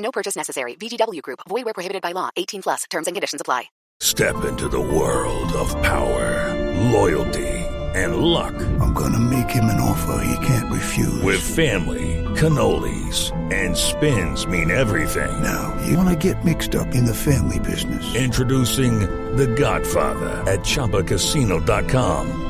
No purchase necessary. VGW Group. Void where prohibited by law. 18 plus. Terms and conditions apply. Step into the world of power, loyalty, and luck. I'm going to make him an offer he can't refuse. With family, cannolis, and spins mean everything. Now, you want to get mixed up in the family business. Introducing The Godfather at ChumbaCasino.com.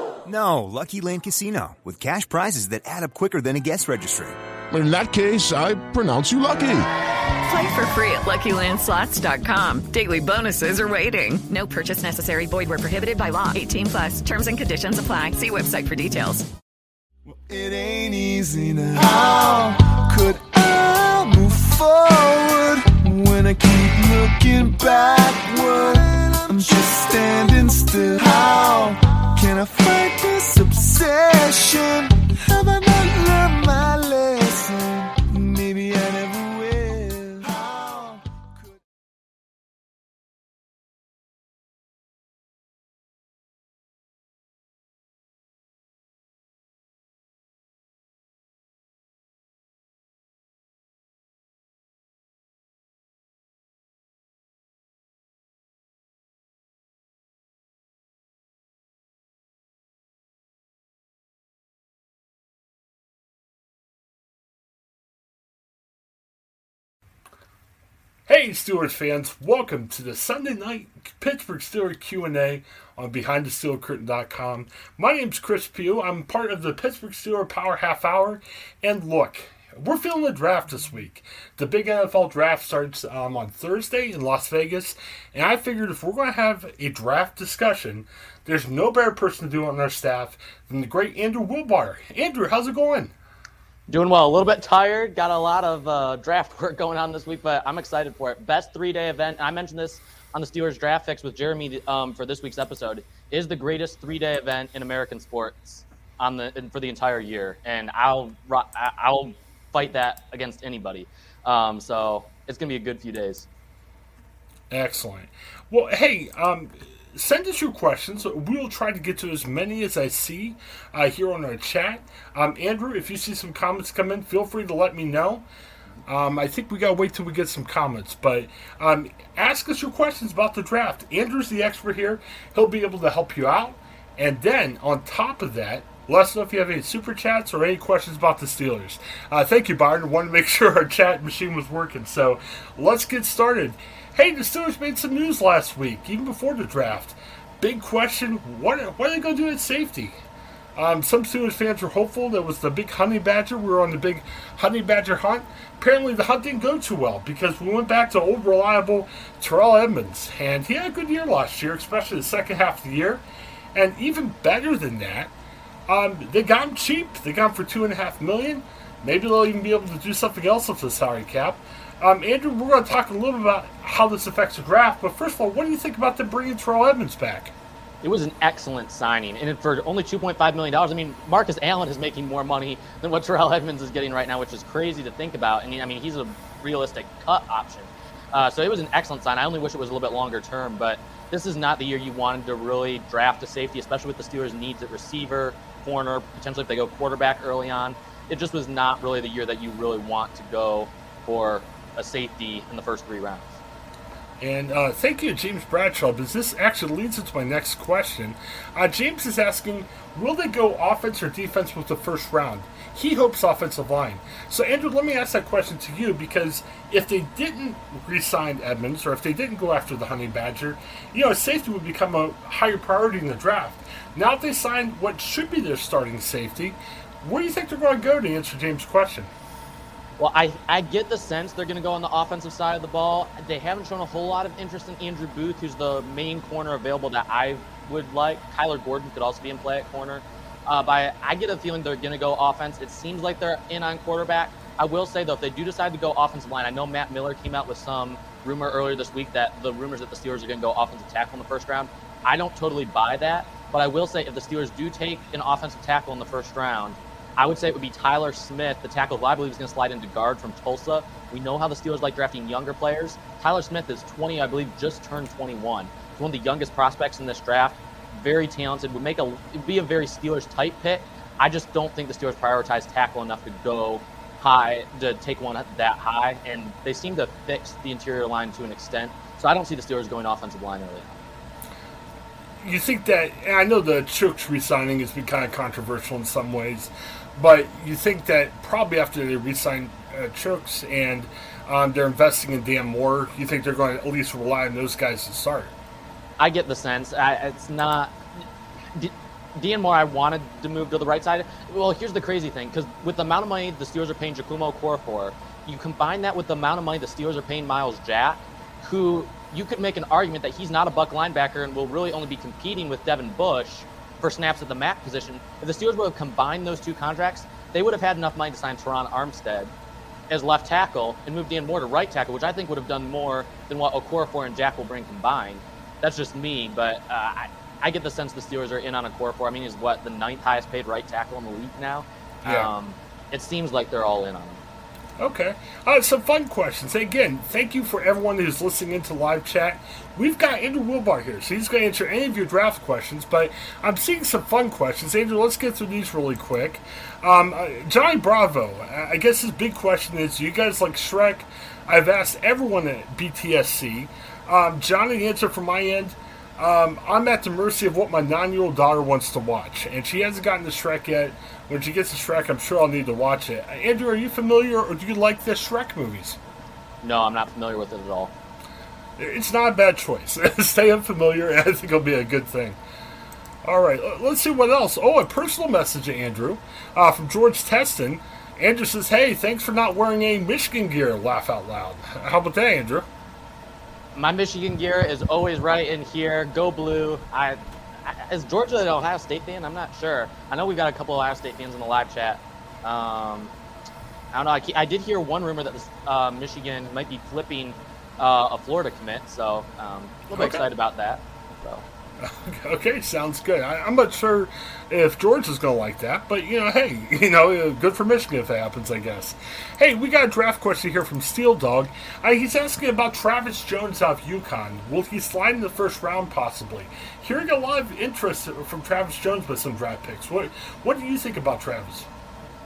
No, Lucky Land Casino, with cash prizes that add up quicker than a guest registry. In that case, I pronounce you lucky. Play for free at LuckyLandSlots.com. Daily bonuses are waiting. No purchase necessary. Void where prohibited by law. 18 plus. Terms and conditions apply. See website for details. It ain't easy now. How could I move forward when I keep looking backward? I'm just standing still. How can I fight this obsession? Have I not learned my lesson? Hey Steelers fans, welcome to the Sunday night Pittsburgh Steelers Q&A on BehindTheSteelCurtain.com. My name's Chris Pugh. I'm part of the Pittsburgh Steelers Power Half Hour. And look, we're feeling the draft this week. The big NFL draft starts um, on Thursday in Las Vegas. And I figured if we're going to have a draft discussion, there's no better person to do it on our staff than the great Andrew Wilbar. Andrew, how's it going? Doing well. A little bit tired. Got a lot of uh, draft work going on this week, but I'm excited for it. Best three day event. I mentioned this on the Steelers Draft Picks with Jeremy um, for this week's episode. Is the greatest three day event in American sports on the for the entire year, and I'll I'll fight that against anybody. Um, so it's gonna be a good few days. Excellent. Well, hey, um, send us your questions. We'll try to get to as many as I see uh, here on our chat. Um, Andrew, if you see some comments come in, feel free to let me know. Um, I think we gotta wait till we get some comments, but um, ask us your questions about the draft. Andrew's the expert here; he'll be able to help you out. And then on top of that, let us know if you have any super chats or any questions about the Steelers. Uh, thank you, Byron. Wanted to make sure our chat machine was working. So let's get started. Hey, the Steelers made some news last week, even before the draft. Big question: What, what are they going to do at safety? Um, some Steelers fans were hopeful. There was the big honey badger. We were on the big honey badger hunt. Apparently, the hunt didn't go too well because we went back to old reliable Terrell Edmunds, and he had a good year last year, especially the second half of the year. And even better than that, um, they got him cheap. They got him for two and a half million. Maybe they'll even be able to do something else with the salary cap. Um, Andrew, we're going to talk a little bit about how this affects the draft. But first of all, what do you think about them bringing Terrell Edmunds back? it was an excellent signing. And for only $2.5 million, I mean, Marcus Allen is making more money than what Terrell Edmunds is getting right now, which is crazy to think about. And I mean, he's a realistic cut option. Uh, so it was an excellent sign. I only wish it was a little bit longer term, but this is not the year you wanted to really draft a safety, especially with the Steelers' needs at receiver, corner, potentially if they go quarterback early on. It just was not really the year that you really want to go for a safety in the first three rounds. And uh, thank you, James Bradshaw, because this actually leads into my next question. Uh, James is asking, will they go offense or defense with the first round? He hopes offensive line. So, Andrew, let me ask that question to you because if they didn't re-sign Edmunds or if they didn't go after the Honey Badger, you know, safety would become a higher priority in the draft. Now, if they sign what should be their starting safety, where do you think they're going to go to answer James' question? Well, I, I get the sense they're going to go on the offensive side of the ball. They haven't shown a whole lot of interest in Andrew Booth, who's the main corner available that I would like. Kyler Gordon could also be in play at corner. Uh, but I, I get a feeling they're going to go offense. It seems like they're in on quarterback. I will say, though, if they do decide to go offensive line, I know Matt Miller came out with some rumor earlier this week that the rumors that the Steelers are going to go offensive tackle in the first round. I don't totally buy that. But I will say, if the Steelers do take an offensive tackle in the first round, I would say it would be Tyler Smith, the tackle who I believe is going to slide into guard from Tulsa. We know how the Steelers like drafting younger players. Tyler Smith is 20, I believe, just turned 21. He's one of the youngest prospects in this draft. Very talented. Would make a would be a very Steelers type pick. I just don't think the Steelers prioritize tackle enough to go high to take one that high, and they seem to fix the interior line to an extent. So I don't see the Steelers going offensive line early you think that I know the Chuks resigning has been kind of controversial in some ways, but you think that probably after they resign uh, Chuks and um, they're investing in Dan Moore, you think they're going to at least rely on those guys to start? I get the sense I, it's not. Dan Moore, I wanted to move to the right side. Well, here's the crazy thing, because with the amount of money the Steelers are paying Jakumo for, you combine that with the amount of money the Steelers are paying Myles Jack, who you could make an argument that he's not a buck linebacker and will really only be competing with Devin Bush for snaps at the MAC position. If the Steelers would have combined those two contracts, they would have had enough money to sign Terron Armstead as left tackle and move Dan Moore to right tackle, which I think would have done more than what Okorafor and Jack will bring combined. That's just me, but uh, I, I, get the sense the Steelers are in on Okorafor. I mean, he's what the ninth highest paid right tackle in the league now. Yeah. Um, it seems like they're all in on him. Okay. Uh, some fun questions. Again, thank you for everyone who's listening into live chat. We've got Andrew Wilbar here, so he's going to answer any of your draft questions, but I'm seeing some fun questions. Andrew, let's get through these really quick. Um, uh, Johnny Bravo, I guess his big question is you guys like Shrek? I've asked everyone at BTSC. Um, Johnny, the answer from my end um, I'm at the mercy of what my nine year old daughter wants to watch, and she hasn't gotten to Shrek yet. When she gets to Shrek, I'm sure I'll need to watch it. Andrew, are you familiar or do you like the Shrek movies? No, I'm not familiar with it at all. It's not a bad choice. Stay unfamiliar, and I think it'll be a good thing. All right, let's see what else. Oh, a personal message to Andrew uh, from George Teston. Andrew says, Hey, thanks for not wearing any Michigan gear. Laugh out loud. How about that, Andrew? my Michigan gear is always right in here. Go blue. I, I is Georgia an Ohio State fan? I'm not sure. I know we've got a couple of Ohio State fans in the live chat. Um, I don't know. I, I, did hear one rumor that this, uh, Michigan might be flipping uh, a Florida commit, so um, a little bit excited about that. So. Okay, sounds good. I, am not sure if George is going to like that, but you know, hey, you know, uh, good for Michigan if that happens, I guess. Hey, we got a draft question here from Steel Dog. Uh, he's asking about Travis Jones out of UConn. Will he slide in the first round possibly? Hearing a lot of interest from Travis Jones with some draft picks. What What do you think about Travis?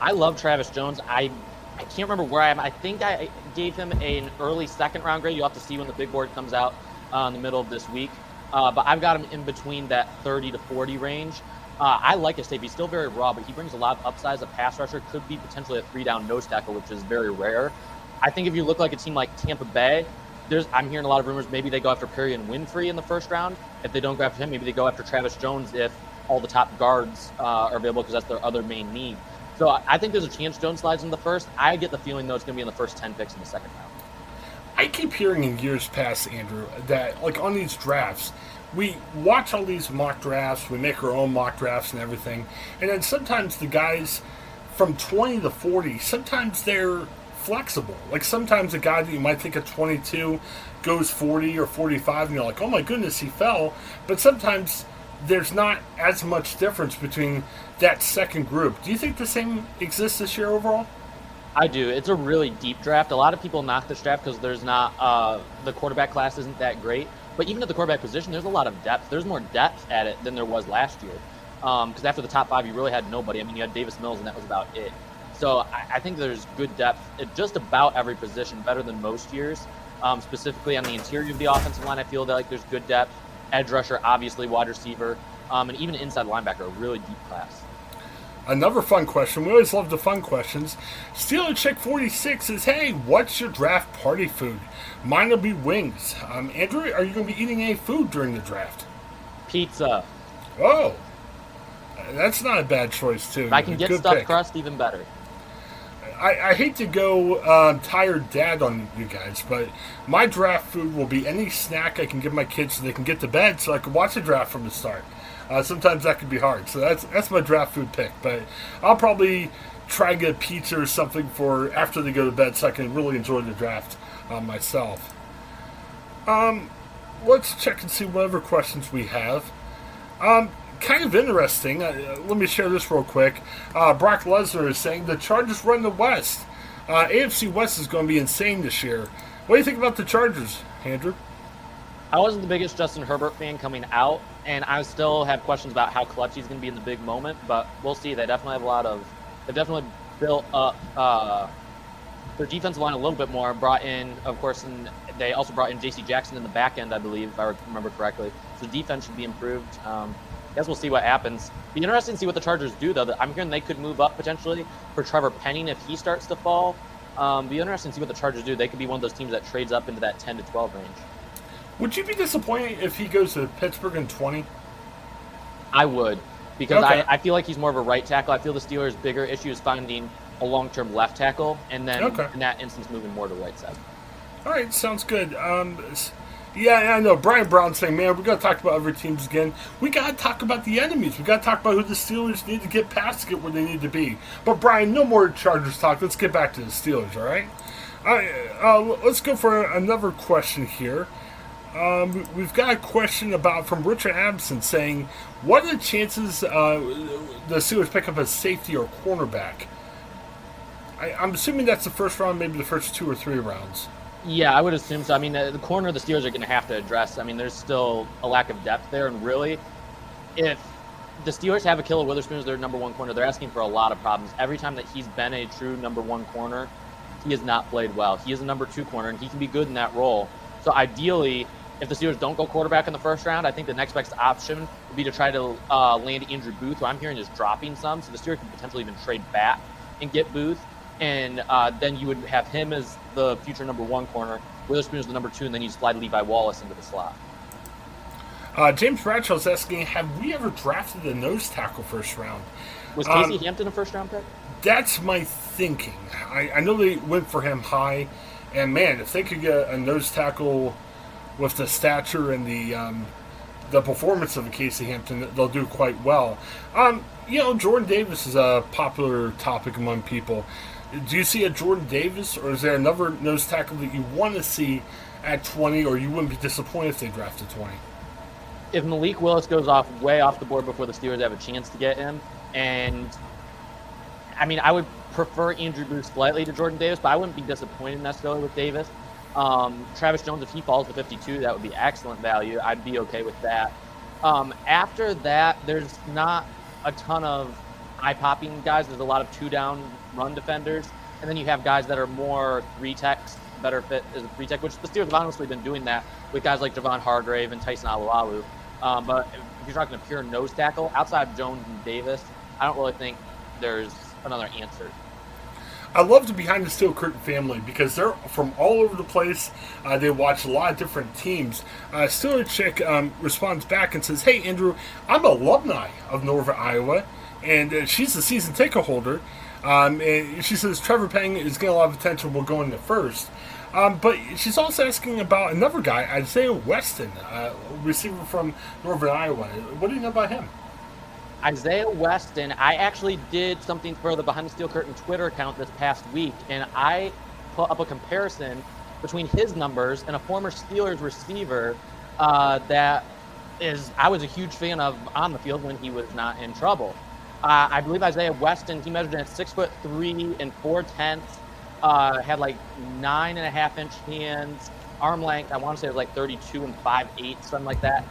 I love Travis Jones. I I can't remember where I am. I think I gave him an early second round grade. You'll have to see when the big board comes out uh, in the middle of this week. Uh, but I've got him in between that 30 to 40 range. Uh, I like his tape. He's still very raw, but he brings a lot of upside as a pass rusher. Could be potentially a three down nose tackle, which is very rare. I think if you look like a team like Tampa Bay, there's I'm hearing a lot of rumors. Maybe they go after Perrion Winfrey in the first round. If they don't go after him, maybe they go after Travis Jones if all the top guards uh, are available because that's their other main need. So I think there's a chance Jones slides in the first. I get the feeling though it's going to be in the first 10 picks in the second round. I keep hearing in years past, Andrew, that like on these drafts, we watch all these mock drafts, we make our own mock drafts and everything, and then sometimes the guys from 20 to 40, sometimes they're flexible. Like sometimes a guy that you might think of 22 goes 40 or 45, and you're like, oh my goodness, he fell. But sometimes there's not as much difference between that second group. Do you think the same exists this year overall? I do. It's a really deep draft. A lot of people knock this draft because there's not uh, the quarterback class isn't that great. But even at the quarterback position, there's a lot of depth. There's more depth at it than there was last year. Because um, after the top five, you really had nobody. I mean, you had Davis Mills, and that was about it. So I, I think there's good depth at just about every position, better than most years. Um, specifically on the interior of the offensive line, I feel that like there's good depth. Edge rusher, obviously, wide receiver, um, and even inside linebacker, a really deep class. Another fun question. We always love the fun questions. Steeler Chick 46 says, Hey, what's your draft party food? Mine will be wings. Um, Andrew, are you going to be eating any food during the draft? Pizza. Oh, that's not a bad choice, too. If I can get Good stuffed pick. crust, even better. I, I hate to go uh, tired dad on you guys, but my draft food will be any snack I can give my kids so they can get to bed so I can watch the draft from the start. Uh, sometimes that can be hard, so that's that's my draft food pick. But I'll probably try and get a pizza or something for after they go to bed so I can really enjoy the draft uh, myself. Um, let's check and see whatever questions we have. Um, kind of interesting. Uh, let me share this real quick. Uh, Brock Lesnar is saying the Chargers run the West. Uh, AFC West is going to be insane this year. What do you think about the Chargers, Andrew? I wasn't the biggest Justin Herbert fan coming out, and I still have questions about how clutch he's going to be in the big moment. But we'll see. They definitely have a lot of. They've definitely built up uh, their defensive line a little bit more. Brought in, of course, and they also brought in J.C. Jackson in the back end, I believe, if I remember correctly. So defense should be improved. Um, I guess we'll see what happens. Be interesting to see what the Chargers do, though. I'm hearing they could move up potentially for Trevor Penning if he starts to fall. Um, be interesting to see what the Chargers do. They could be one of those teams that trades up into that 10 to 12 range. Would you be disappointed if he goes to Pittsburgh in 20? I would, because Okay. I, I feel like he's more of a right tackle. I feel the Steelers' bigger issue is finding a long-term left tackle, and then Okay. in that instance, moving more to right side. All right, sounds good. Um, yeah, I know. Brian Brown saying, "Man, we got to talk about other teams again. We got to talk about the enemies. We got to talk about who the Steelers need to get past to get where they need to be." But Brian, no more Chargers talk. Let's get back to the Steelers. All right. All right. Uh, let's go for another question here. Um, we've got a question about from Richard Abson saying, "What are the chances uh, the Steelers pick up a safety or cornerback?" I, I'm assuming that's the first round, maybe the first two or three rounds. Yeah, I would assume so. I mean, uh, the corner the Steelers are going to have to address. I mean, there's still a lack of depth there, and really, if the Steelers have Ahkello Witherspoon as their number one corner, they're asking for a lot of problems. Every time that he's been a true number one corner, he has not played well. He is a number two corner, and he can be good in that role. So ideally, if the Steelers don't go quarterback in the first round, I think the next best option would be to try to uh, land Andrew Booth, who I'm hearing is dropping some. So the Steelers could potentially even trade back and get Booth, and uh, then you would have him as the future number one corner. Witherspoon is the number two, and then you slide Levi Wallace into the slot. Uh, James Bradshaw's asking, have we ever drafted a nose tackle first round? Was Um, Casey Hampton a first round pick? That's my thinking. I, I know they went for him high, and man, if they could get a nose tackle with the stature and the um, the performance of a Casey Hampton, they'll do quite well. Um, you know, Jordan Davis is a popular topic among people. Do you see a Jordan Davis, or is there another nose tackle that you want to see at 20, or you wouldn't be disappointed if they drafted 20? if Malik Willis goes off way off the board before the Steelers have a chance to get him, and I mean, I would prefer Andrew Booth slightly to Jordan Davis, but I wouldn't be disappointed necessarily with Davis. Um, Travis Jones, if he falls to 52, that would be excellent value. I'd be okay with that. Um, after that, there's not a ton of eye popping guys. There's a lot of two down run defenders, and then you have guys that are more three techs, better fit as a three tech, which the Steelers have honestly been doing that with guys like Javon Hargrave and Tyson Alualu. Um, but if you're talking a pure nose tackle, outside of Jones and Davis, I don't really think there's another answer. I love the Behind the Steel Curtain family because they're from all over the place. Uh, they watch a lot of different teams. Uh, Steeler Chick um, responds back and says, Hey, Andrew, I'm alumni of Northern Iowa, and uh, she's a season ticket holder. Um, and she says Trevor Penning is getting a lot of attention. Will go in the first. Um, but she's also asking about another guy, Isaiah Weston, uh, receiver from Northern Iowa. What do you know about him? Isaiah Weston, I actually did something for the Behind the Steel Curtain Twitter account this past week, and I put up a comparison between his numbers and a former Steelers receiver uh, that is I was a huge fan of on the field when he was not in trouble. Uh, I believe Isaiah Weston, he measured at six foot three and four tenths, uh, had like nine and a half inch hands, arm length, I want to say it was like 32 and five eight, something like that.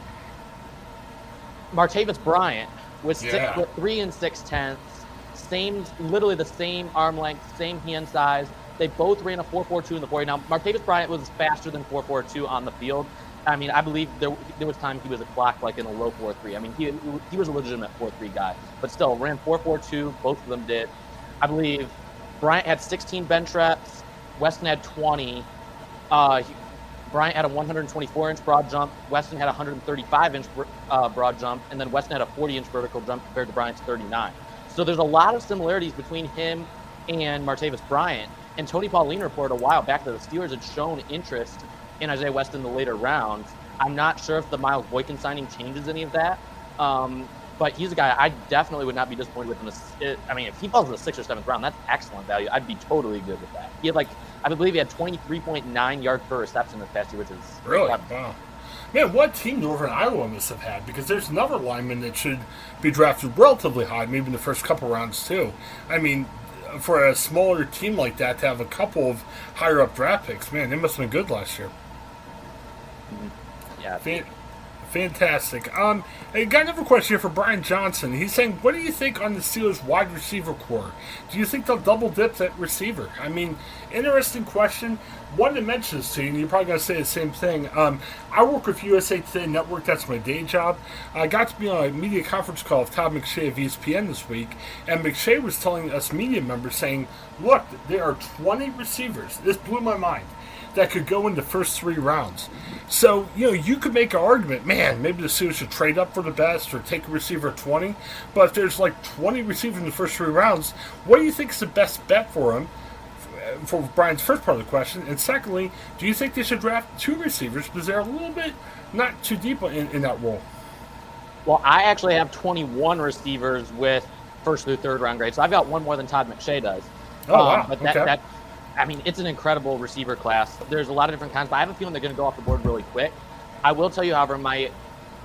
Martavis Bryant was six Yeah. foot three and six tenths, same, literally the same arm length, same hand size. They both ran a 4.42 in the 40. Now, Martavis Bryant was faster than 4.42 on the field. I mean, I believe there, there was time he was a clock like in a low 4.3. I mean, he, he was a legitimate 4.3 guy, but still ran 4.42. Both of them did. I believe Bryant had 16 bench reps. Weston had 20. Uh, Bryant had a 124 inch broad jump. Weston had a 135 inch uh, broad jump, and then Weston had a 40 inch vertical jump compared to Bryant's 39. So there's a lot of similarities between him and Martavis Bryant. And Tony Pauline reported a while back that the Steelers had shown interest in Isaiah Weston in the later rounds. I'm not sure if the Miles Boykin signing changes any of that. Um, but he's a guy I definitely would not be disappointed with. In the, I mean, if he falls in the sixth or seventh round, that's excellent value. I'd be totally good with that. He had like, I believe he had 23.9 yards per reception this past year, which is Really? Wow. Man, what team Northern Iowa must have had? Because there's another lineman that should be drafted relatively high, maybe in the first couple rounds too. I mean, for a smaller team like that to have a couple of higher up draft picks, man, they must have been good last year. Mm-hmm. Yeah. Fan- fantastic. Um, I got another question here for Brian Johnson. He's saying, what do you think on the Steelers wide receiver corps? Do you think they'll double dip at receiver? I mean, interesting question. Wanted to mention to you, and you're probably going to say the same thing. Um, I work with USA Today Network. That's my day job. I got to be on a media conference call with Todd McShay of ESPN this week, and McShay was telling us media members, saying, look, there are 20 receivers. This blew my mind that could go in the first three rounds. So, you know, you could make an argument, man, maybe the Steelers should trade up for the best or take a receiver at 20. But if there's like 20 receivers in the first three rounds, what do you think is the best bet for him? For Brian's first part of the question. And secondly, do you think they should draft two receivers because they're a little bit not too deep in, in that role? Well, I actually have 21 receivers with first through third round grades. So I've got one more than Todd McShay does. Oh, um, wow. But that, Okay. that, I mean, it's an incredible receiver class. There's a lot of different kinds, but I have a feeling they're going to go off the board really quick. I will tell you, however, my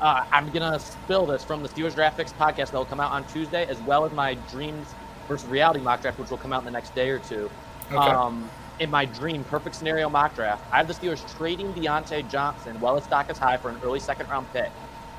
uh, I'm going to spill this from the Steelers Draft Picks podcast that will come out on Tuesday, as well as my Dreams versus Reality mock draft, which will come out in the next day or two. Okay. Um, in my dream perfect scenario mock draft, I have the Steelers trading Diontae Johnson while his stock is high for an early second round pick.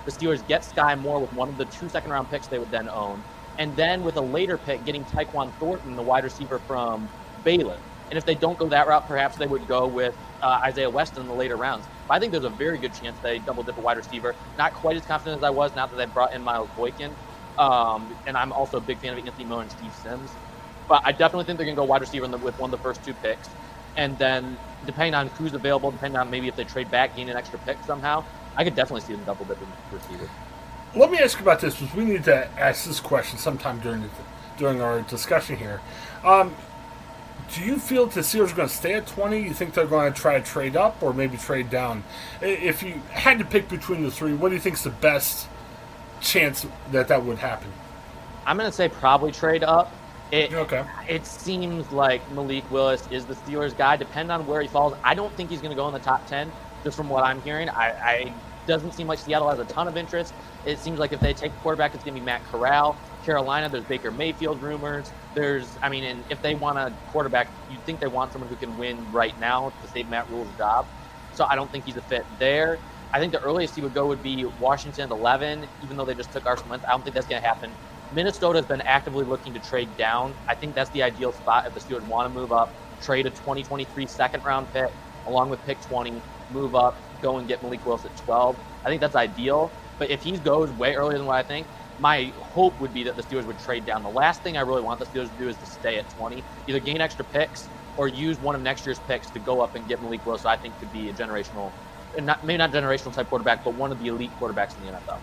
The Steelers get Skyy Moore with one of the two second round picks they would then own. And then with a later pick, getting Tyquan Thornton, the wide receiver from Baylor. And if they don't go that route, perhaps they would go with uh, Isaiah Weston in the later rounds. But I think there's a very good chance they double dip a wide receiver. Not quite as confident as I was now that they brought in Miles Boykin. Um, and I'm also a big fan of Anthony Moore and Steve Sims. But I definitely think they're going to go wide receiver the, with one of the first two picks. And then, depending on who's available, depending on maybe if they trade back, gain an extra pick somehow, I could definitely see them double dipping receiver. Let me ask you about this because we need to ask this question sometime during the, during our discussion here. Um, do you feel the Steelers are going to stay at 20? You think they're going to try to trade up or maybe trade down? If you had to pick between the three, what do you think is the best chance that that would happen? I'm going to say probably trade up. It, okay. It seems like Malik Willis is the Steelers guy. Depending on where he falls, I don't think he's going to go in the top 10, just from what I'm hearing. I, I doesn't seem like Seattle has a ton of interest. It seems like if they take a quarterback, it's going to be Matt Corral. Carolina, there's Baker Mayfield rumors. There's, I mean, and if they want a quarterback, you'd think they want someone who can win right now to save Matt Rhule's job. So I don't think he's a fit there. I think the earliest he would go would be Washington at 11, even though they just took Carson Wentz. I don't think that's going to happen. Minnesota has been actively looking to trade down. I think that's the ideal spot if the Steelers want to move up, trade a 2023 second round pick along with pick 20, move up, go and get Malik Willis at 12. I think that's ideal. But if he goes way earlier than what I think, my hope would be that the Steelers would trade down. The last thing I really want the Steelers to do is to stay at 20, either gain extra picks or use one of next year's picks to go up and get Malik Willis. I think could be a generational, not maybe not generational type quarterback, but one of the elite quarterbacks in the NFL.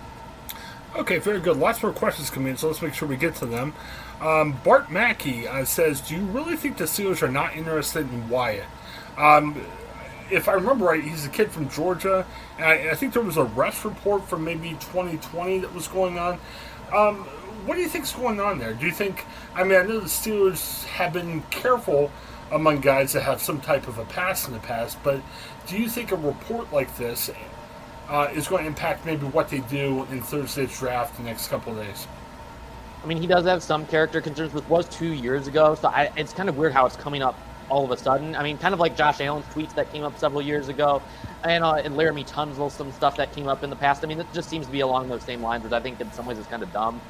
Okay, very good. Lots more questions coming in, so let's make sure we get to them. Um, Bart Mackey uh, says, "Do you really think the Steelers are not interested in Wyatt?" Um, if I remember right, he's a kid from Georgia, and I, I think there was a rest report from maybe 2020 that was going on. Um, what do you think's going on there? Do you think? I mean, I know the Steelers have been careful among guys that have some type of a past in the past, but do you think a report like this uh, is going to impact maybe what they do in Thursday's draft the next couple days. I mean, he does have some character concerns, which was two years ago. So I, it's kind of weird how it's coming up all of a sudden. I mean, kind of like Josh Allen's tweets that came up several years ago, and, uh, and Laremy Tunsil, some stuff that came up in the past. I mean, it just seems to be along those same lines, which I think in some ways is kind of dumb.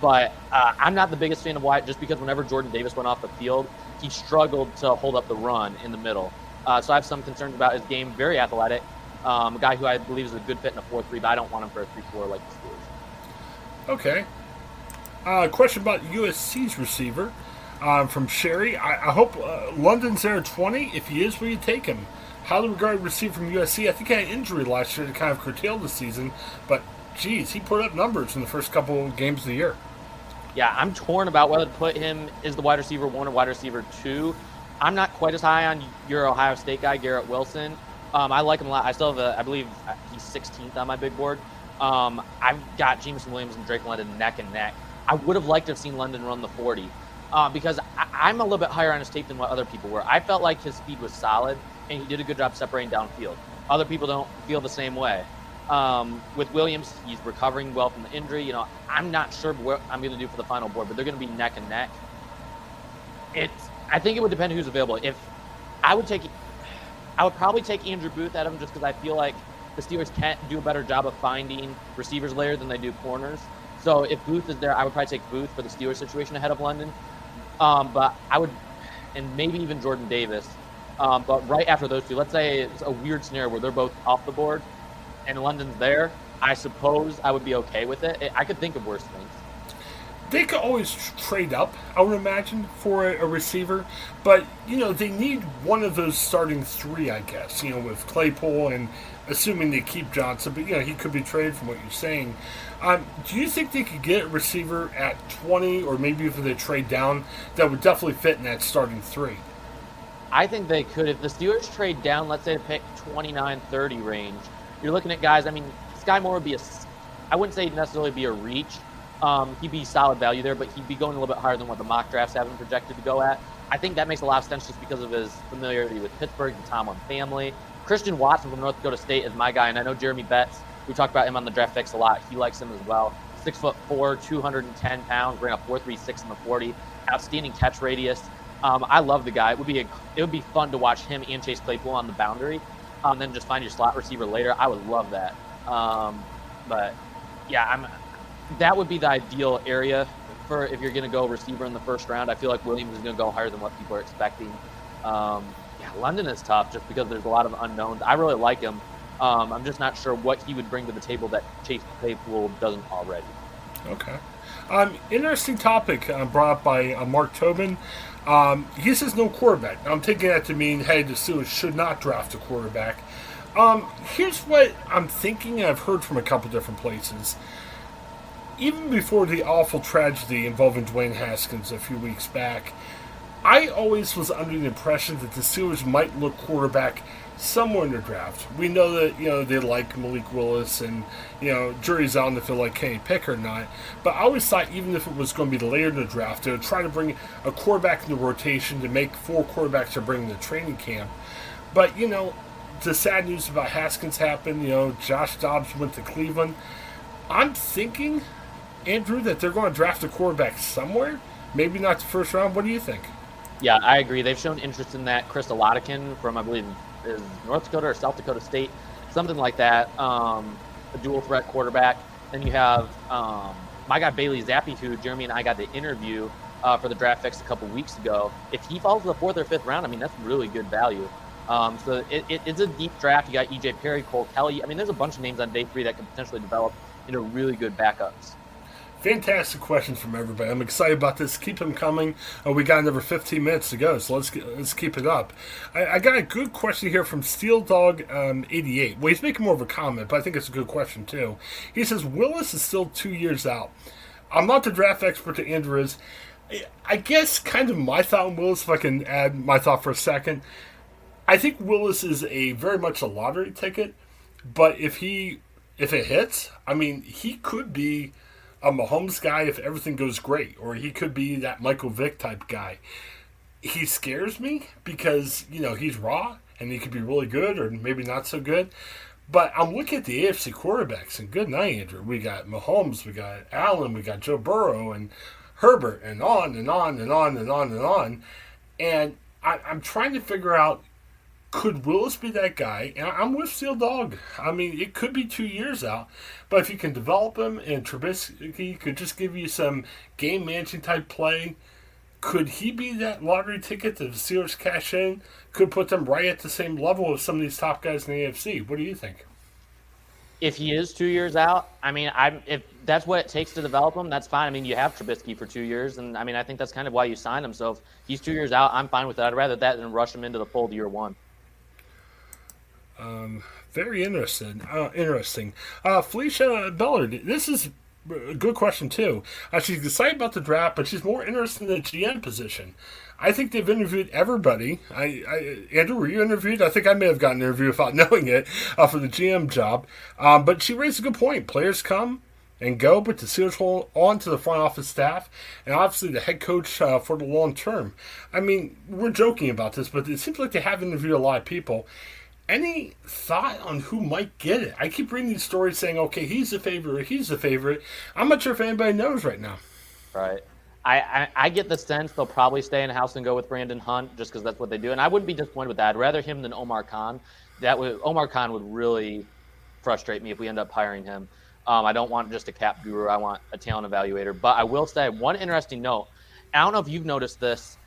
But uh, I'm not the biggest fan of Wyatt just because whenever Jordan Davis went off the field, he struggled to hold up the run in the middle. Uh, so I have some concerns about his game. Very athletic, um, a guy who I believe is a good fit in a 4 3, but I don't want him for a 3 4 like the Steelers. Okay. Uh, question about USC's receiver um, from Sherry. I, I hope uh, London's there at 20. If he is, will you take him? Highly regarded receiver from USC. I think he had an injury last year to kind of curtail the season, but geez, he put up numbers in the first couple games of the year. Yeah, I'm torn about whether to put him as the wide receiver one or wide receiver two. I'm not quite as high on your Ohio State guy, Garrett Wilson. Um, I like him a lot. I still have, a, I believe he's 16th on my big board. Um, I've got Jameson Williams and Drake London neck and neck. I would have liked to have seen London run the 40 uh, because I, am a little bit higher on his tape than what other people were. I felt like his speed was solid and he did a good job separating downfield. Other people don't feel the same way. Um, with Williams, he's recovering well from the injury. You know, I'm not sure what I'm going to do for the final board, but they're going to be neck and neck. It's. I think it would depend who's available. If I would take, I would probably take Andrew Booth at him just because I feel like the Steelers can't do a better job of finding receivers later than they do corners. So if Booth is there, I would probably take Booth for the Steelers situation ahead of London. Um, but I would, and maybe even Jordan Davis. Um, but right after those two, let's say it's a weird scenario where they're both off the board and London's there, I suppose I would be okay with it. I could think of worse things. They could always trade up, I would imagine, for a, a, receiver. But, you know, they need one of those starting three, I guess, you know, with Claypool and assuming they keep Johnson. But, you know, he could be traded from what you're saying. Um, do you think they could get a receiver at 20 or maybe if they trade down that would definitely fit in that starting three? I think they could. If the Steelers trade down, let's say to pick 29 30 range, you're looking at guys. I mean, Skyy Moore would be a, I wouldn't say necessarily be a reach. Um, he'd be solid value there, but he'd be going a little bit higher than what the mock drafts have him projected to go at. I think that makes a lot of sense just because of his familiarity with Pittsburgh, the Tomlin family. Christian Watson from North Dakota State is my guy, and I know Jeremy Betz. We talked about him on the draft picks a lot. He likes him as well. Six foot four, 210 pounds, ran a 4.36 in the 40. Outstanding catch radius. Um, I love the guy. It would be a, it would be fun to watch him and Chase Claypool on the boundary um, then just find your slot receiver later. I would love that. Um, but yeah, I'm. That would be the ideal area for if you're going to go receiver in the first round. I feel like Williams is going to go higher than what people are expecting. Um, yeah, London is tough just because there's a lot of unknowns. I really like him. Um, I'm just not sure what he would bring to the table that Chase Claypool doesn't already. Okay. Um, interesting topic uh, brought up by uh, Mark Tobin. Um, he says no quarterback. I'm taking that to mean, hey, the Steelers should not draft a quarterback. Um, here's what I'm thinking, I've heard from a couple different places. Even before the awful tragedy involving Dwayne Haskins a few weeks back, I always was under the impression that the Steelers might look quarterback somewhere in the draft. We know that you know they like Malik Willis, and you know jury's out if they like Kenny Pickett or not. But I always thought even if it was going to be later in the draft, they would try to bring a quarterback in the rotation to make four quarterbacks to bring to training camp. But you know, the sad news about Haskins happened. You know, Josh Dobbs went to Cleveland. I'm thinking, Andrew, that they're going to draft a quarterback somewhere. Maybe not the first round. What do you think? Yeah, I agree. They've shown interest in that. Chris Oladokun from, I believe, is North Dakota or South Dakota State, something like that. Um, a dual threat quarterback. Then you have um, my guy Bailey Zappe, who Jeremy and I got to interview uh, for the draft picks a couple weeks ago. If he falls to the fourth or fifth round, I mean that's really good value. Um, so it, it, it's a deep draft. You got EJ Perry, Cole Kelley. I mean, there's a bunch of names on day three that could potentially develop into really good backups. Fantastic questions from everybody. I'm excited about this. Keep them coming. Uh, we got another 15 minutes to go, so let's let's keep it up. I, I, got a good question here from Steel Dog um, 88. Well, he's making more of a comment, but I think it's a good question too. He says Willis is still two years out. I'm not the draft expert to Andrew is. I guess kind of my thought on Willis, if I can add my thought for a second. I think Willis is a very much a lottery ticket, but if he if it hits, I mean, he could be a Mahomes guy if everything goes great, or he could be that Michael Vick type guy. He scares me because, you know, he's raw and he could be really good or maybe not so good. But I'm looking at the AFC quarterbacks, and good night, Andrew. We got Mahomes, we got Allen, we got Joe Burrow, and Herbert, and on and on and on and on and on. And I, I'm trying to figure out could Willis be that guy? And I'm with Steel Dog. I mean, it could be two years out, but if you can develop him and Trubisky could just give you some game managing type play, could he be that lottery ticket that the Steelers cash in? Could put them right at the same level as some of these top guys in the AFC. What do you think? If he is two years out, I mean, I if that's what it takes to develop him, that's fine. I mean, you have Trubisky for two years, and I mean, I think that's kind of why you signed him. So if he's two years out, I'm fine with that. I'd rather that than rush him into the fold year one. Um, very interesting. Uh, interesting. Uh, Felicia Bellard, this is a good question too. Uh, she's excited about the draft, but she's more interested in the GM position. I think they've interviewed everybody. I, I Andrew, were you interviewed? I think I may have gotten an interview without knowing it uh, for the GM job. Um, but she raised a good point. Players come and go, but the Steelers hold on to the front office staff and obviously the head coach uh, for the long term. I mean, we're joking about this, but it seems like they have interviewed a lot of people any thought on who might get it? I keep reading these stories saying, okay, he's the favorite, he's the favorite. I'm not sure if anybody knows right now. Right. I, I, I get the sense they'll probably stay in house and go with Brandon Hunt just because that's what they do. And I wouldn't be disappointed with that. I'd rather him than Omar Khan. That would Omar Khan would really frustrate me if we end up hiring him. Um, I don't want just a cap guru. I want a talent evaluator. But I will say one interesting note. I don't know if you've noticed this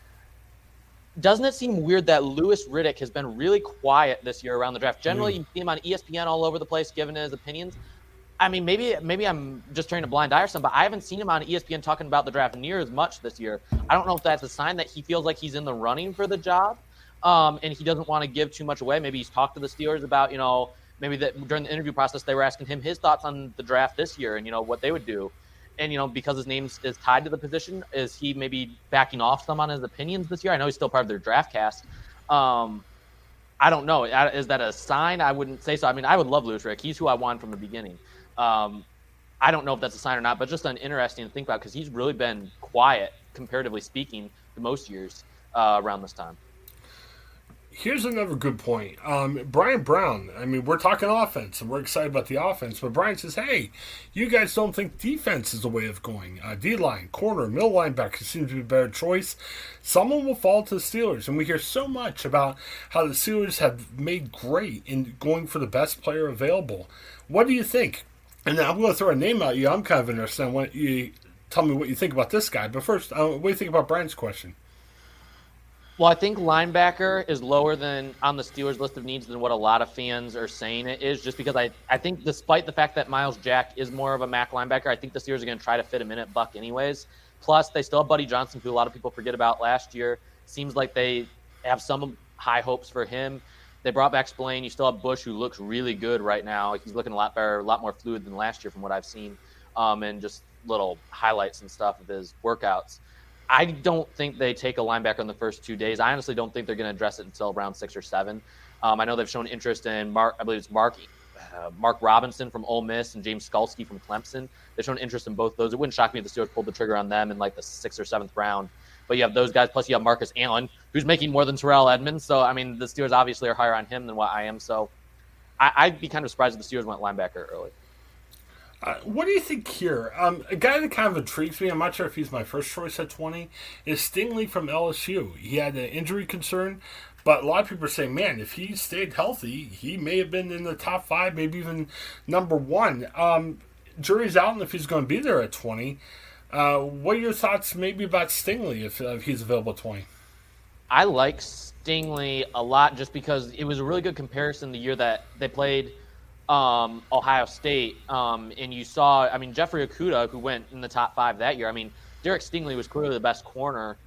doesn't it seem weird that Louis Riddick has been really quiet this year around the draft? Generally, mm. you see him on ESPN all over the place giving his opinions. I mean, maybe maybe I'm just turning a blind eye or something, but I haven't seen him on ESPN talking about the draft near as much this year. I don't know if that's a sign that he feels like he's in the running for the job, um, and he doesn't want to give too much away. Maybe he's talked to the Steelers about, you know, maybe that during the interview process they were asking him his thoughts on the draft this year and you know what they would do and you know because his name is tied to the position, is he maybe backing off some on his opinions this year? I know he's still part of their draft cast. Um, I don't know. Is that a sign? I wouldn't say so. I mean, I would love Louis Riddick. He's who I want from the beginning. Um, I don't know if that's a sign or not, but just an interesting to think about because he's really been quiet, comparatively speaking, to most years uh, around this time here's another good point. Um, Brian Brown, I mean, we're talking offense and we're excited about the offense, but Brian says, hey, you guys don't think defense is the way of going. Uh, D line, corner, middle linebacker seems to be a better choice. Someone will fall to the Steelers. And we hear so much about how the Steelers have made great in going for the best player available. What do you think? And I'm going to throw a name out you. I'm kind of interested in what you tell me what you think about this guy. But first, uh, what do you think about Brian's question? Well, I think linebacker is lower than on the Steelers list of needs than what a lot of fans are saying it is, just because I, I think despite the fact that Myles Jack is more of a MAC linebacker, I think the Steelers are going to try to fit him in at Buck anyways. Plus, they still have Buddy Johnson, who a lot of people forget about last year. Seems like they have some high hopes for him. They brought back Spillane. You still have Bush, who looks really good right now. He's looking a lot better, a lot more fluid than last year from what I've seen, um, and just little highlights and stuff of his workouts. I don't think they take a linebacker in the first two days. I honestly don't think they're going to address it until round six or seven. Um, I know they've shown interest in Mark. I believe it's Mark uh, Mark Robinson from Ole Miss and James Skalski from Clemson. They've shown interest in both those. It wouldn't shock me if the Steelers pulled the trigger on them in like the sixth or seventh round. But you have those guys, plus you have Marcus Allen, who's making more than Terrell Edmunds. So I mean, the Steelers obviously are higher on him than what I am. So I, would be kind of surprised if the Steelers went linebacker early. Uh, what do you think here? Um, a guy that kind of intrigues me, I'm not sure if he's my first choice at 20, is Stingley from LSU. He had an injury concern, but a lot of people are saying, man, if he stayed healthy, he may have been in the top five, maybe even number one. Um, jury's out on if he's going to be there at 20. Uh, what are your thoughts maybe about Stingley if, uh, if he's available at 20? I like Stingley a lot just because it was a really good comparison the year that they played – um, Ohio State, um, and you saw, I mean, Jeffrey Okudah, who went in the top five that year. I mean, Derek Stingley was clearly the best corner,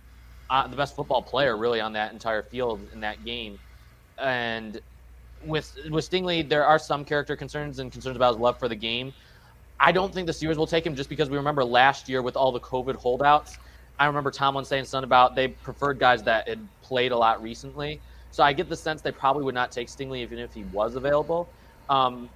uh, the best football player, really, on that entire field in that game. And with with Stingley, there are some character concerns and concerns about his love for the game. I don't think the Steelers will take him just because we remember last year with all the COVID holdouts. I remember Tomlin saying something about they preferred guys that had played a lot recently. So I get the sense they probably would not take Stingley even if he was available. Um,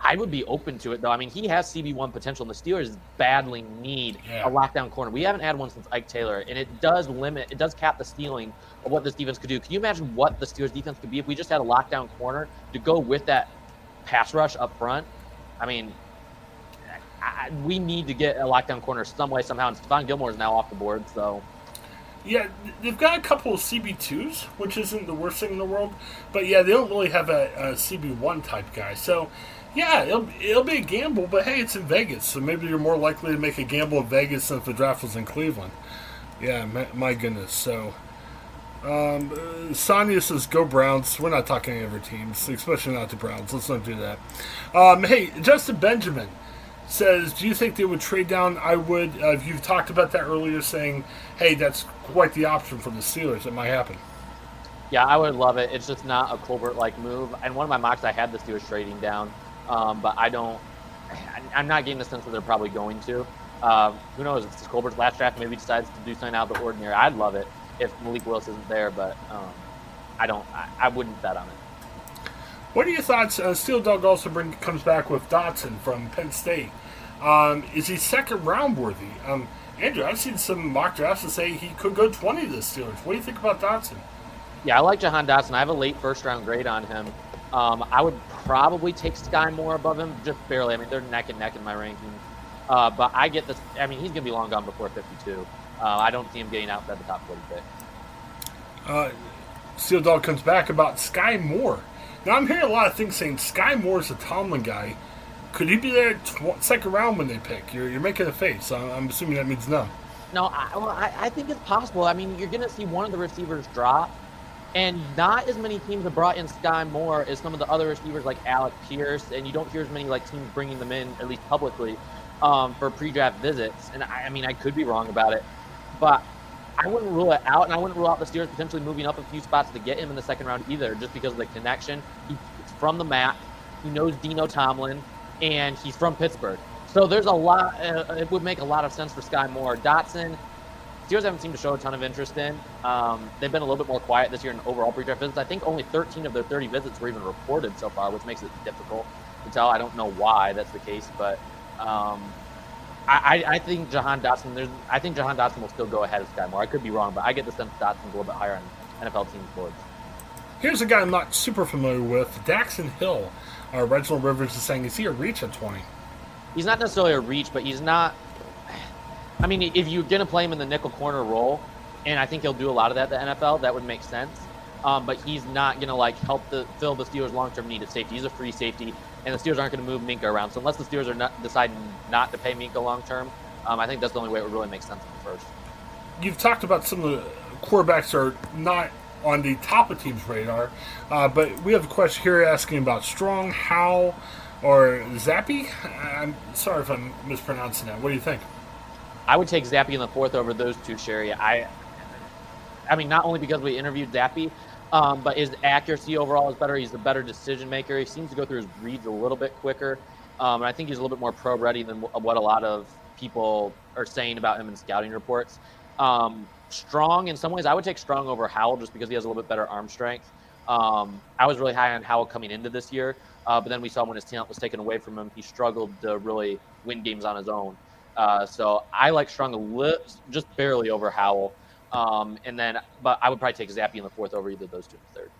I would be open to it though. I mean, he has CB1 potential, and the Steelers badly need yeah. a lockdown corner. We haven't had one since Ike Taylor, and it does limit, it does cap the ceiling of what this defense could do. Can you imagine what the Steelers defense could be if we just had a lockdown corner to go with that pass rush up front. I mean, I, we need to get a lockdown corner some way somehow. And Stephon Gilmore is now off the board, so. Yeah, they've got a couple of CB2s, which isn't the worst thing in the world. But yeah, they don't really have a, a CB1 type guy. So yeah, it'll, it'll be a gamble, but hey, it's in Vegas, so maybe you're more likely to make a gamble in Vegas than if the draft was in Cleveland. Yeah, my, my goodness. So, um, Sonia says, "Go Browns." We're not talking any of our teams, especially not the Browns. Let's not do that. Um, hey, Justin Benjamin says, "Do you think they would trade down?" I would. Uh, you've talked about that earlier, saying, "Hey, that's quite the option for the Steelers. It might happen." Yeah, I would love it. It's just not a Colbert-like move. And one of my mocks, I had the Steelers trading down, um, but I don't. I'm not getting the sense that they're probably going to. Um, who knows? If it's Colbert's last draft, maybe decides to do something out of the ordinary. I'd love it if Malik Willis isn't there, but um, I don't. I, I, wouldn't bet on it. What are your thoughts? Uh, Steel Dog also bring, comes back with Dotson from Penn State. Um, is he second round worthy? Um, Andrew, I've seen some mock drafts that say he could go 20 to the Steelers. What do you think about Dotson? Yeah, I like Jahan Dotson. I have a late first round grade on him. Um, I would probably take Skyy Moore above him, just barely. I mean, they're neck and neck in my rankings. Uh, but I get this. I mean, he's going to be long gone before 52. Uh, I don't see him getting out at the top 40 pick. Uh, Steel Dog comes back about Skyy Moore. Now, I'm hearing a lot of things saying Skyy Moore's a Tomlin guy. Could he be there tw- second round when they pick? You're, you're making a face. I'm, I'm assuming that means no. No, I, well, I, I think it's possible. I mean, you're going to see one of the receivers drop, and not as many teams have brought in Skyy Moore as some of the other receivers like Alec Pierce, and you don't hear as many like teams bringing them in, at least publicly, um, for pre-draft visits. And I, I mean, I could be wrong about it, but I wouldn't rule it out, and I wouldn't rule out the Steelers potentially moving up a few spots to get him in the second round either, just because of the connection. He's from the MAC, he knows Dino Tomlin, and he's from Pittsburgh. So there's a lot. Uh, it would make a lot of sense for Skyy Moore. Dotson, Steelers haven't seemed to show a ton of interest in. Um, they've been a little bit more quiet this year in overall pre-draft visits. I think only 13 of their 30 visits were even reported so far, which makes it difficult to tell. I don't know why that's the case, but um, I, I, think Jahan Dotson. There's, I think Jahan Dotson will still go ahead of Skyy Moore. I could be wrong, but I get the sense Dotson's a little bit higher on NFL teams' boards. Here's a guy I'm not super familiar with, Daxton Hill. Uh, Reginald Rivers is saying, is he a reach at 20? He's not necessarily a reach, but he's not. I mean, if you're going to play him in the nickel corner role, and I think he'll do a lot of that at the NFL, that would make sense. Um, but he's not going to like help the fill the Steelers' long-term need at safety. He's a free safety, and the Steelers aren't going to move Minkah around. So unless the Steelers are not deciding not to pay Minkah long-term, um, I think that's the only way it would really make sense at first. You've talked about some of the quarterbacks are not on the top of teams' radar, uh, but we have a question here asking about Strong, Howell, or Zappe. I'm sorry if I'm mispronouncing that. What do you think? I would take Zappe in the fourth over those two, Sherry. I, I mean, not only because we interviewed Zappe, um, but his accuracy overall is better. He's a better decision maker. He seems to go through his reads a little bit quicker. Um, and I think he's a little bit more pro ready than what a lot of people are saying about him in scouting reports. Um, strong in some ways, I would take Strong over Howell just because he has a little bit better arm strength. Um, I was really high on Howell coming into this year, uh, but then we saw when his talent was taken away from him, he struggled to really win games on his own. Uh, so I like Strong a li- just barely over Howell. Um, and then, but I would probably take Zappe in the fourth over either of those two in the third.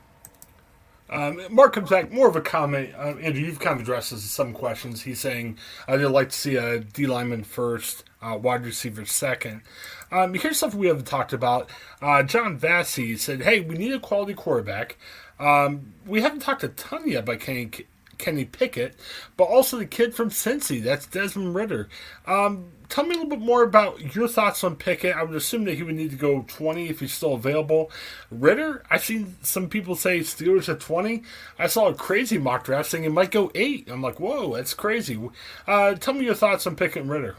Um, Mark comes back, more of a comment. Uh, Andrew, you've kind of addressed some questions. He's saying, I'd like to see a D lineman first, uh, wide receiver second. Um, here's something we haven't talked about. Uh, John Vassy said, Hey, we need a quality quarterback. Um, we haven't talked a ton yet about Kenny, Kenny Pickett, but also the kid from Cincy. That's Desmond Ridder. Um, tell me a little bit more about your thoughts on Pickett. I would assume that he would need to go 20 if he's still available. Ridder, I've seen some people say Steelers at 20. I saw a crazy mock draft saying it might go 8. I'm like, whoa, that's crazy. Uh, tell me your thoughts on Pickett and Ridder.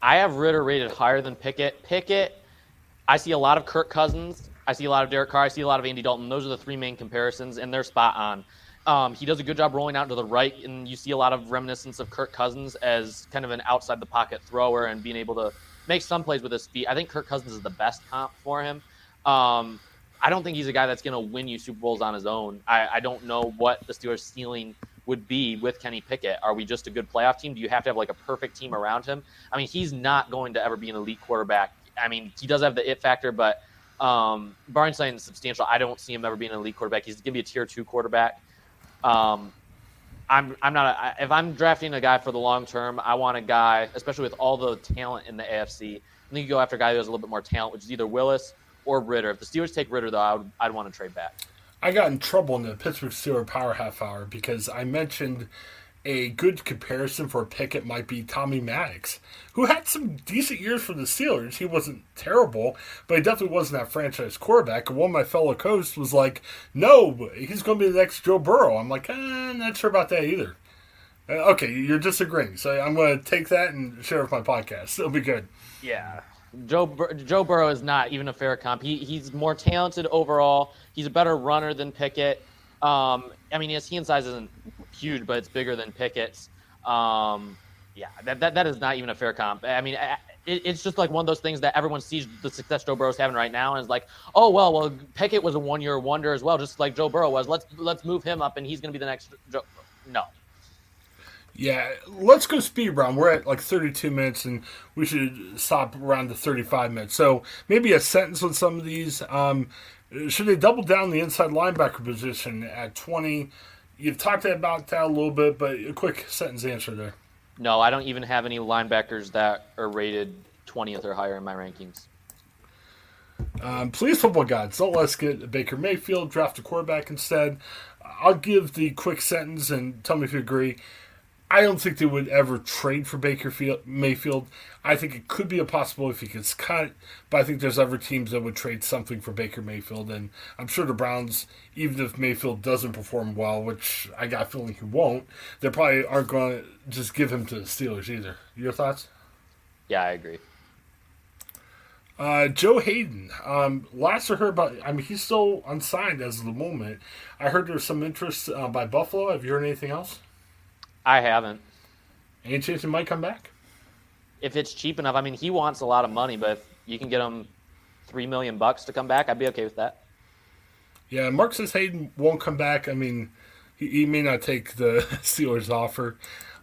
I have Ridder rated higher than Pickett. Pickett, I see a lot of Kirk Cousins. I see a lot of Derek Carr. I see a lot of Andy Dalton. Those are the three main comparisons, and they're spot on. Um, he does a good job rolling out to the right, and you see a lot of reminiscence of Kirk Cousins as kind of an outside the pocket thrower and being able to make some plays with his feet. I think Kirk Cousins is the best comp for him. Um, I don't think he's a guy that's going to win you Super Bowls on his own. I, I, don't know what the Steelers' ceiling would be with Kenny Pickett. Are we just a good playoff team? Do you have to have like a perfect team around him? I mean, he's not going to ever be an elite quarterback. I mean, he does have the it factor, but um, barring substantial, I don't see him ever being an elite quarterback. He's going to be a tier two quarterback. Um, I'm I'm not a, if I'm drafting a guy for the long term, I want a guy, especially with all the talent in the AFC. I think you go after a guy who has a little bit more talent, which is either Willis or Ridder. If the Steelers take Ridder, though, I would, I'd want to trade back. I got in trouble in the Pittsburgh Steelers Power Half Hour because I mentioned a good comparison for a Pickett might be Tommy Maddox, who had some decent years for the Steelers. He wasn't terrible, but he definitely wasn't that franchise quarterback. And one of my fellow coasts was like, no, he's going to be the next Joe Burrow. I'm like, eh, I'm not sure about that either. Uh, okay, you're disagreeing. So I'm going to take that and share with my podcast. It'll be good. Yeah. Joe Bur- Joe Burrow is not even a fair comp. He, he's more talented overall. He's a better runner than Pickett. Um, I mean, his hand size isn't huge, but it's bigger than Pickett's. Um, yeah, that, that that is not even a fair comp. I mean, it, it's just like one of those things that everyone sees the success Joe Burrow's having right now, and is like, oh well, well Pickett was a one-year wonder as well, just like Joe Burrow was. Let's let's move him up, and he's going to be the next Joe. No. Yeah, let's go speed round. We're at like 32 minutes, and we should stop around the 35 minutes. So maybe a sentence with some of these. Um, should they double down the inside linebacker position at 20? You've talked about that a little bit, but a quick sentence answer there. No, I don't even have any linebackers that are rated 20th or higher in my rankings. Um, please, football gods, don't let's get Baker Mayfield, draft a quarterback instead. I'll give the quick sentence and tell me if you agree. I don't think they would ever trade for Baker Field, Mayfield. I think it could be a possibility if he gets cut, but I think there's other teams that would trade something for Baker Mayfield, and I'm sure the Browns, even if Mayfield doesn't perform well, which I got a feeling he won't, they probably aren't going to just give him to the Steelers either. Your thoughts? Yeah, I agree. Uh, Joe Haden. Um, last I heard about, I mean, he's still unsigned as of the moment. I heard there's some interest uh, by Buffalo. Have you heard anything else? I haven't. Any chance he might come back? If it's cheap enough, I mean, he wants a lot of money, but if you can get him three million bucks to come back, I'd be okay with that. Yeah, Mark says Haden won't come back. I mean, he, he may not take the Steelers offer.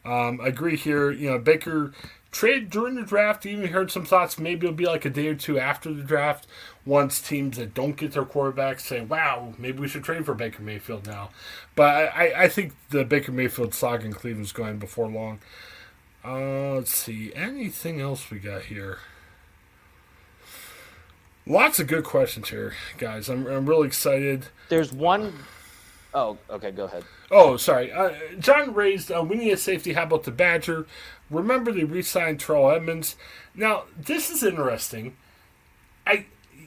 Um, I agree here. You know, Baker trade during the draft. Even heard some thoughts. Maybe it'll be like a day or two after the draft. Once teams that don't get their quarterback say, "Wow, maybe we should trade for Baker Mayfield now." But I, I think the Baker Mayfield saga in Cleveland's going before long. Uh, let's see. Anything else we got here? Lots of good questions here, guys. I'm, I'm really excited. There's one Oh, okay. Go ahead. Oh, sorry. Uh, John raised, uh, we need a safety. How about the Badger? Remember they re-signed Terrell Edmunds. Now, this is interesting. I,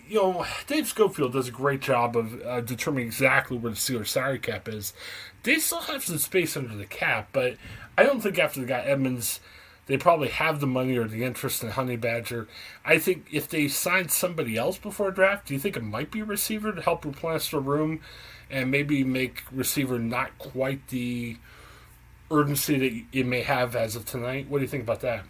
you know, Dave Schofield does a great job of uh, determining exactly where the Steelers' salary cap is. They still have some space under the cap, but I don't think after they got Edmunds, they probably have the money or the interest in Honey Badger. I think if they signed somebody else before draft, do you think it might be a receiver to help replenish the room? And maybe make receiver not quite the urgency that it may have as of tonight. What do you think about that?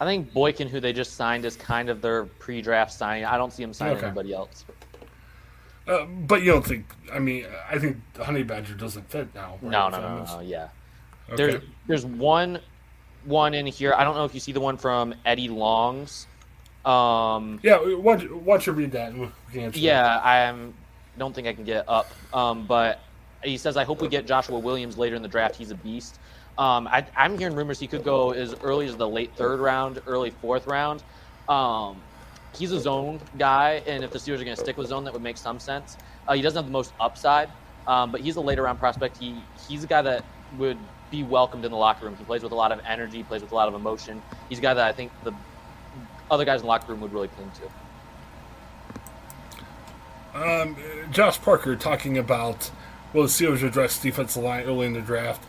I think Boykin, who they just signed, is kind of their pre-draft signing. I don't see him signing okay. anybody else. Uh, but you don't think? I mean, I think Honey Badger doesn't fit now. Right? No, no, no, no, Yeah. Okay. There's there's one one in here. I don't know if you see the one from Eddie Longs. Um, yeah, why don't you read that? yeah, I'm don't think I can get up. Um, but he says, I hope we get Joshua Williams later in the draft. He's a beast. Um, I, am hearing rumors he could go as early as the late third round, early fourth round. Um, he's a zone guy, and if the Steelers are going to stick with zone, that would make some sense. Uh, he doesn't have the most upside, um, but he's a later round prospect. He he's a guy that would be welcomed in the locker room. He plays with a lot of energy, plays with a lot of emotion. He's a guy that I think the other guys in the locker room would really cling to. Um, Josh Parker talking about well, the Steelers addressed defensive line early in the draft.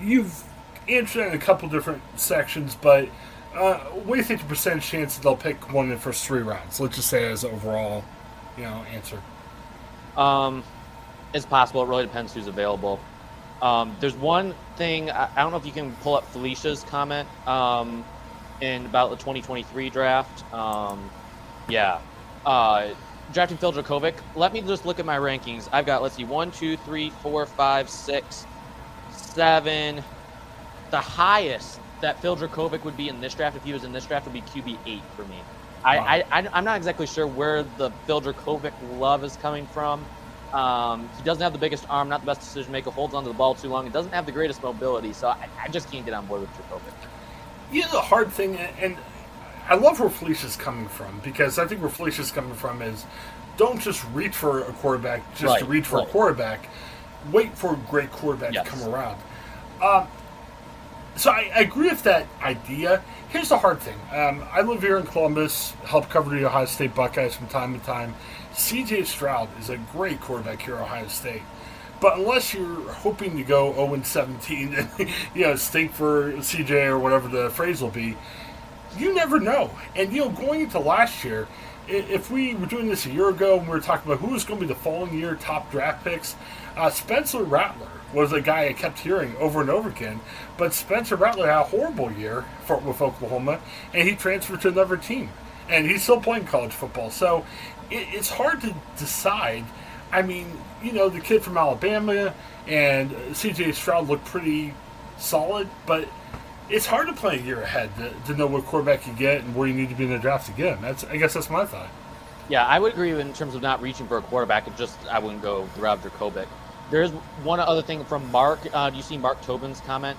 You've answered that in a couple different sections, but uh, what do you think the percentage chance that they'll pick one in the first three rounds? Let's just say as overall, you know, answer. Um, it's possible. It really depends who's available. Um, there's one thing I, I, don't know if you can pull up Felicia's comment um, in about the 2023 draft. Um, yeah, uh, drafting Phil Jurkovec, let me just look at my rankings. I've got, let's see, one, two, three, four, five, six, seven. The highest that Phil Jurkovec would be in this draft, if he was in this draft, would be QB eight for me. Wow. I, I, I'm not exactly sure where the Phil Jurkovec love is coming from. Um, he doesn't have the biggest arm, not the best decision maker, holds onto the ball too long, and doesn't have the greatest mobility. So I, I just can't get on board with Jurkovec. You know, the hard thing, and I love where Felicia's coming from because I think where Felicia's coming from is don't just reach for a quarterback just Right, to reach for right. a quarterback. Wait for a great quarterback Yes. to come around. Um, so I, I agree with that idea. Here's the hard thing. Um, I live here in Columbus, help cover the Ohio State Buckeyes from time to time. CJ Stroud is a great quarterback here at Ohio State. But unless you're hoping to go 0 17 and you know stink for CJ or whatever the phrase will be, you never know. And you know, going into last year, if we were doing this a year ago and we were talking about who was going to be the following year top draft picks, uh, Spencer Rattler was a guy I kept hearing over and over again. But Spencer Rattler had a horrible year for, with Oklahoma, and he transferred to another team, and he's still playing college football. So it, it's hard to decide. I mean, you know, the kid from Alabama and C.J. Stroud looked pretty solid, but it's hard to play a year ahead to, to know what quarterback you get and where you need to be in the draft again. That's, I guess, that's my thought. Yeah, I would agree in terms of not reaching for a quarterback. It just I wouldn't go Rob Dracovic. There is one other thing from Mark. Uh, do you see Mark Tobin's comment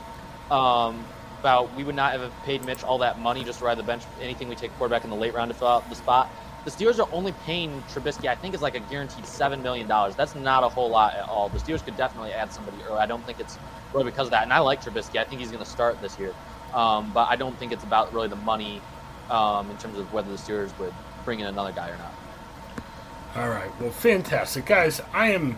um, about we would not have paid Mitch all that money just to ride the bench? Anything we take quarterback in the late round to fill out the spot. The Steelers are only paying Trubisky. I think it's like a guaranteed seven million dollars. That's not a whole lot at all. The Steelers could definitely add somebody early. I don't think it's really because of that. And I like Trubisky. I think he's going to start this year. Um, but I don't think it's about really the money um, in terms of whether the Steelers would bring in another guy or not. All right. Well, fantastic, guys. I am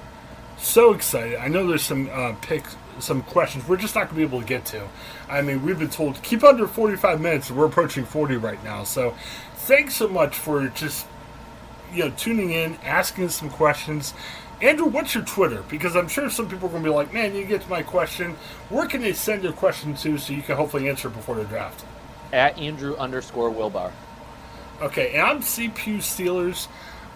so excited. I know there's some uh, picks, some questions we're just not going to be able to get to. I mean, we've been told keep under 45 minutes, and we're approaching 40 right now. So, thanks so much for just you know tuning in, asking some questions. Andrew, what's your Twitter? Because I'm sure some people are going to be like, "Man, you get to my question. Where can they send their question to so you can hopefully answer before the draft?" At Andrew underscore Wilbar. Okay, and I'm CPU Steelers.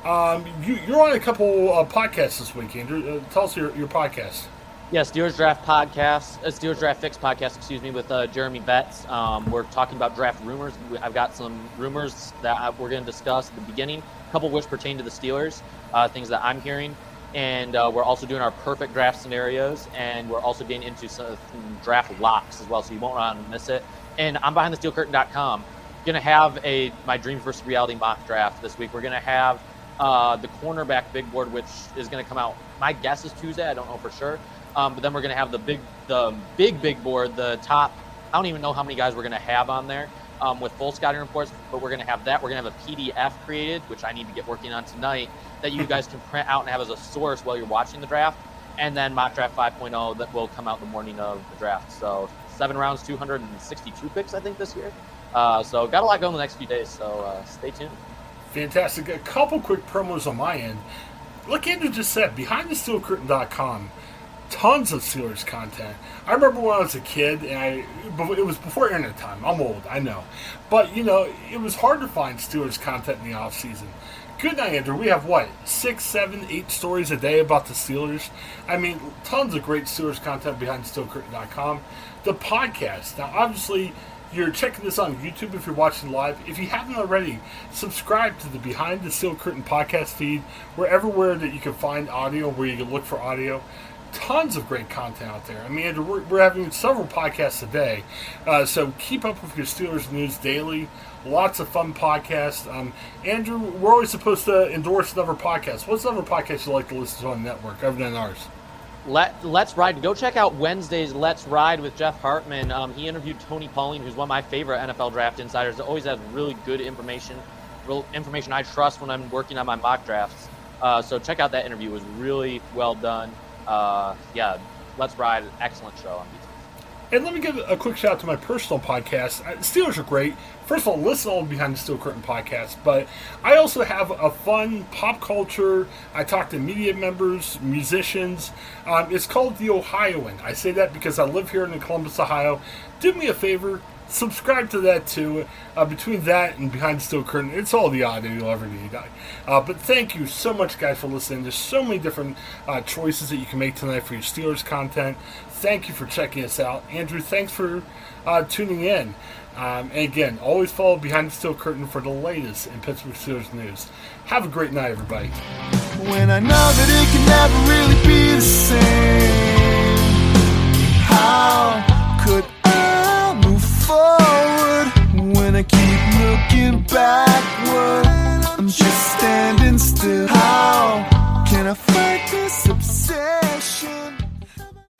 Um, you, you're on a couple uh, podcasts this week, Andrew. Uh, tell us your, your podcast. Yeah, Steelers Draft Podcast, uh, Steelers Draft Fix Podcast, excuse me, with uh, Jeremy Betz. Um, we're talking about draft rumors. I've got some rumors that I, we're going to discuss at the beginning, a couple which pertain to the Steelers, uh, things that I'm hearing. And uh, we're also doing our perfect draft scenarios, and we're also getting into some, some draft locks as well, so you won't want to miss it. And I'm behind the steelcurtain.com. Going to have a my dreams versus reality mock draft this week. We're going to have uh, the cornerback big board, which is going to come out. My guess is Tuesday. I don't know for sure. Um, but then we're going to have the big, the big, big board, the top. I don't even know how many guys we're going to have on there um, with full scouting reports, but we're going to have that. We're going to have a PDF created, which I need to get working on tonight, that you guys can print out and have as a source while you're watching the draft. And then mock draft 5.0 that will come out the morning of the draft. So seven rounds, 262 picks, I think, this year. Uh, so got a lot going the next few days. So uh, stay tuned. Fantastic. A couple quick promos on my end. Like Andrew just said, BehindTheSteelCurtain.com, tons of Steelers content. I remember when I was a kid, and I it was before internet time. I'm old, I know, but you know it was hard to find Steelers content in the off season. Good night, Andrew. We have what six, seven, eight stories a day about the Steelers. I mean, tons of great Steelers content behind SteelCurtain.com. The podcast. Now, obviously, you're checking this on YouTube if you're watching live. If you haven't already, subscribe to the Behind the Steel Curtain podcast feed. We're everywhere that you can find audio, where you can look for audio. Tons of great content out there. I mean, we're, we're having several podcasts a day. Uh, so keep up with your Steelers news daily. Lots of fun podcasts. Um, Andrew, we're always supposed to endorse another podcast. What's another podcast you like to listen to on the network other than ours? Let Let's Ride. Go check out Wednesday's Let's Ride with Jeff Hartman. Um, he interviewed Tony Pauline, who's one of my favorite NFL draft insiders. Always has really good information, real information I trust when I'm working on my mock drafts. Uh, so check out that interview. It was really well done. Uh, yeah, Let's Ride. Excellent show on YouTube. And let me give a quick shout out to my personal podcast. Uh, Steelers are great. First of all, listen all behind the Steel Curtain podcast, but I also have a fun pop culture. I talk to media members, musicians. Um, it's called The Ohioan. I say that because I live here in Columbus, Ohio. Do me a favor, subscribe to that too. Uh, between that and Behind the Steel Curtain, it's all the audio you'll ever need. Guy uh, but thank you so much, guys, for listening. There's so many different uh, choices that you can make tonight for your Steelers content. Thank you for checking us out. Andrew, thanks for uh, tuning in. Um, and again, always follow Behind the Steel Curtain for the latest in Pittsburgh Steelers news. Have a great night, everybody. When I know that it can never really be the same, how could Keep looking backward? I'm just standing still. How can I fight this obsession?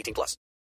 18 plus.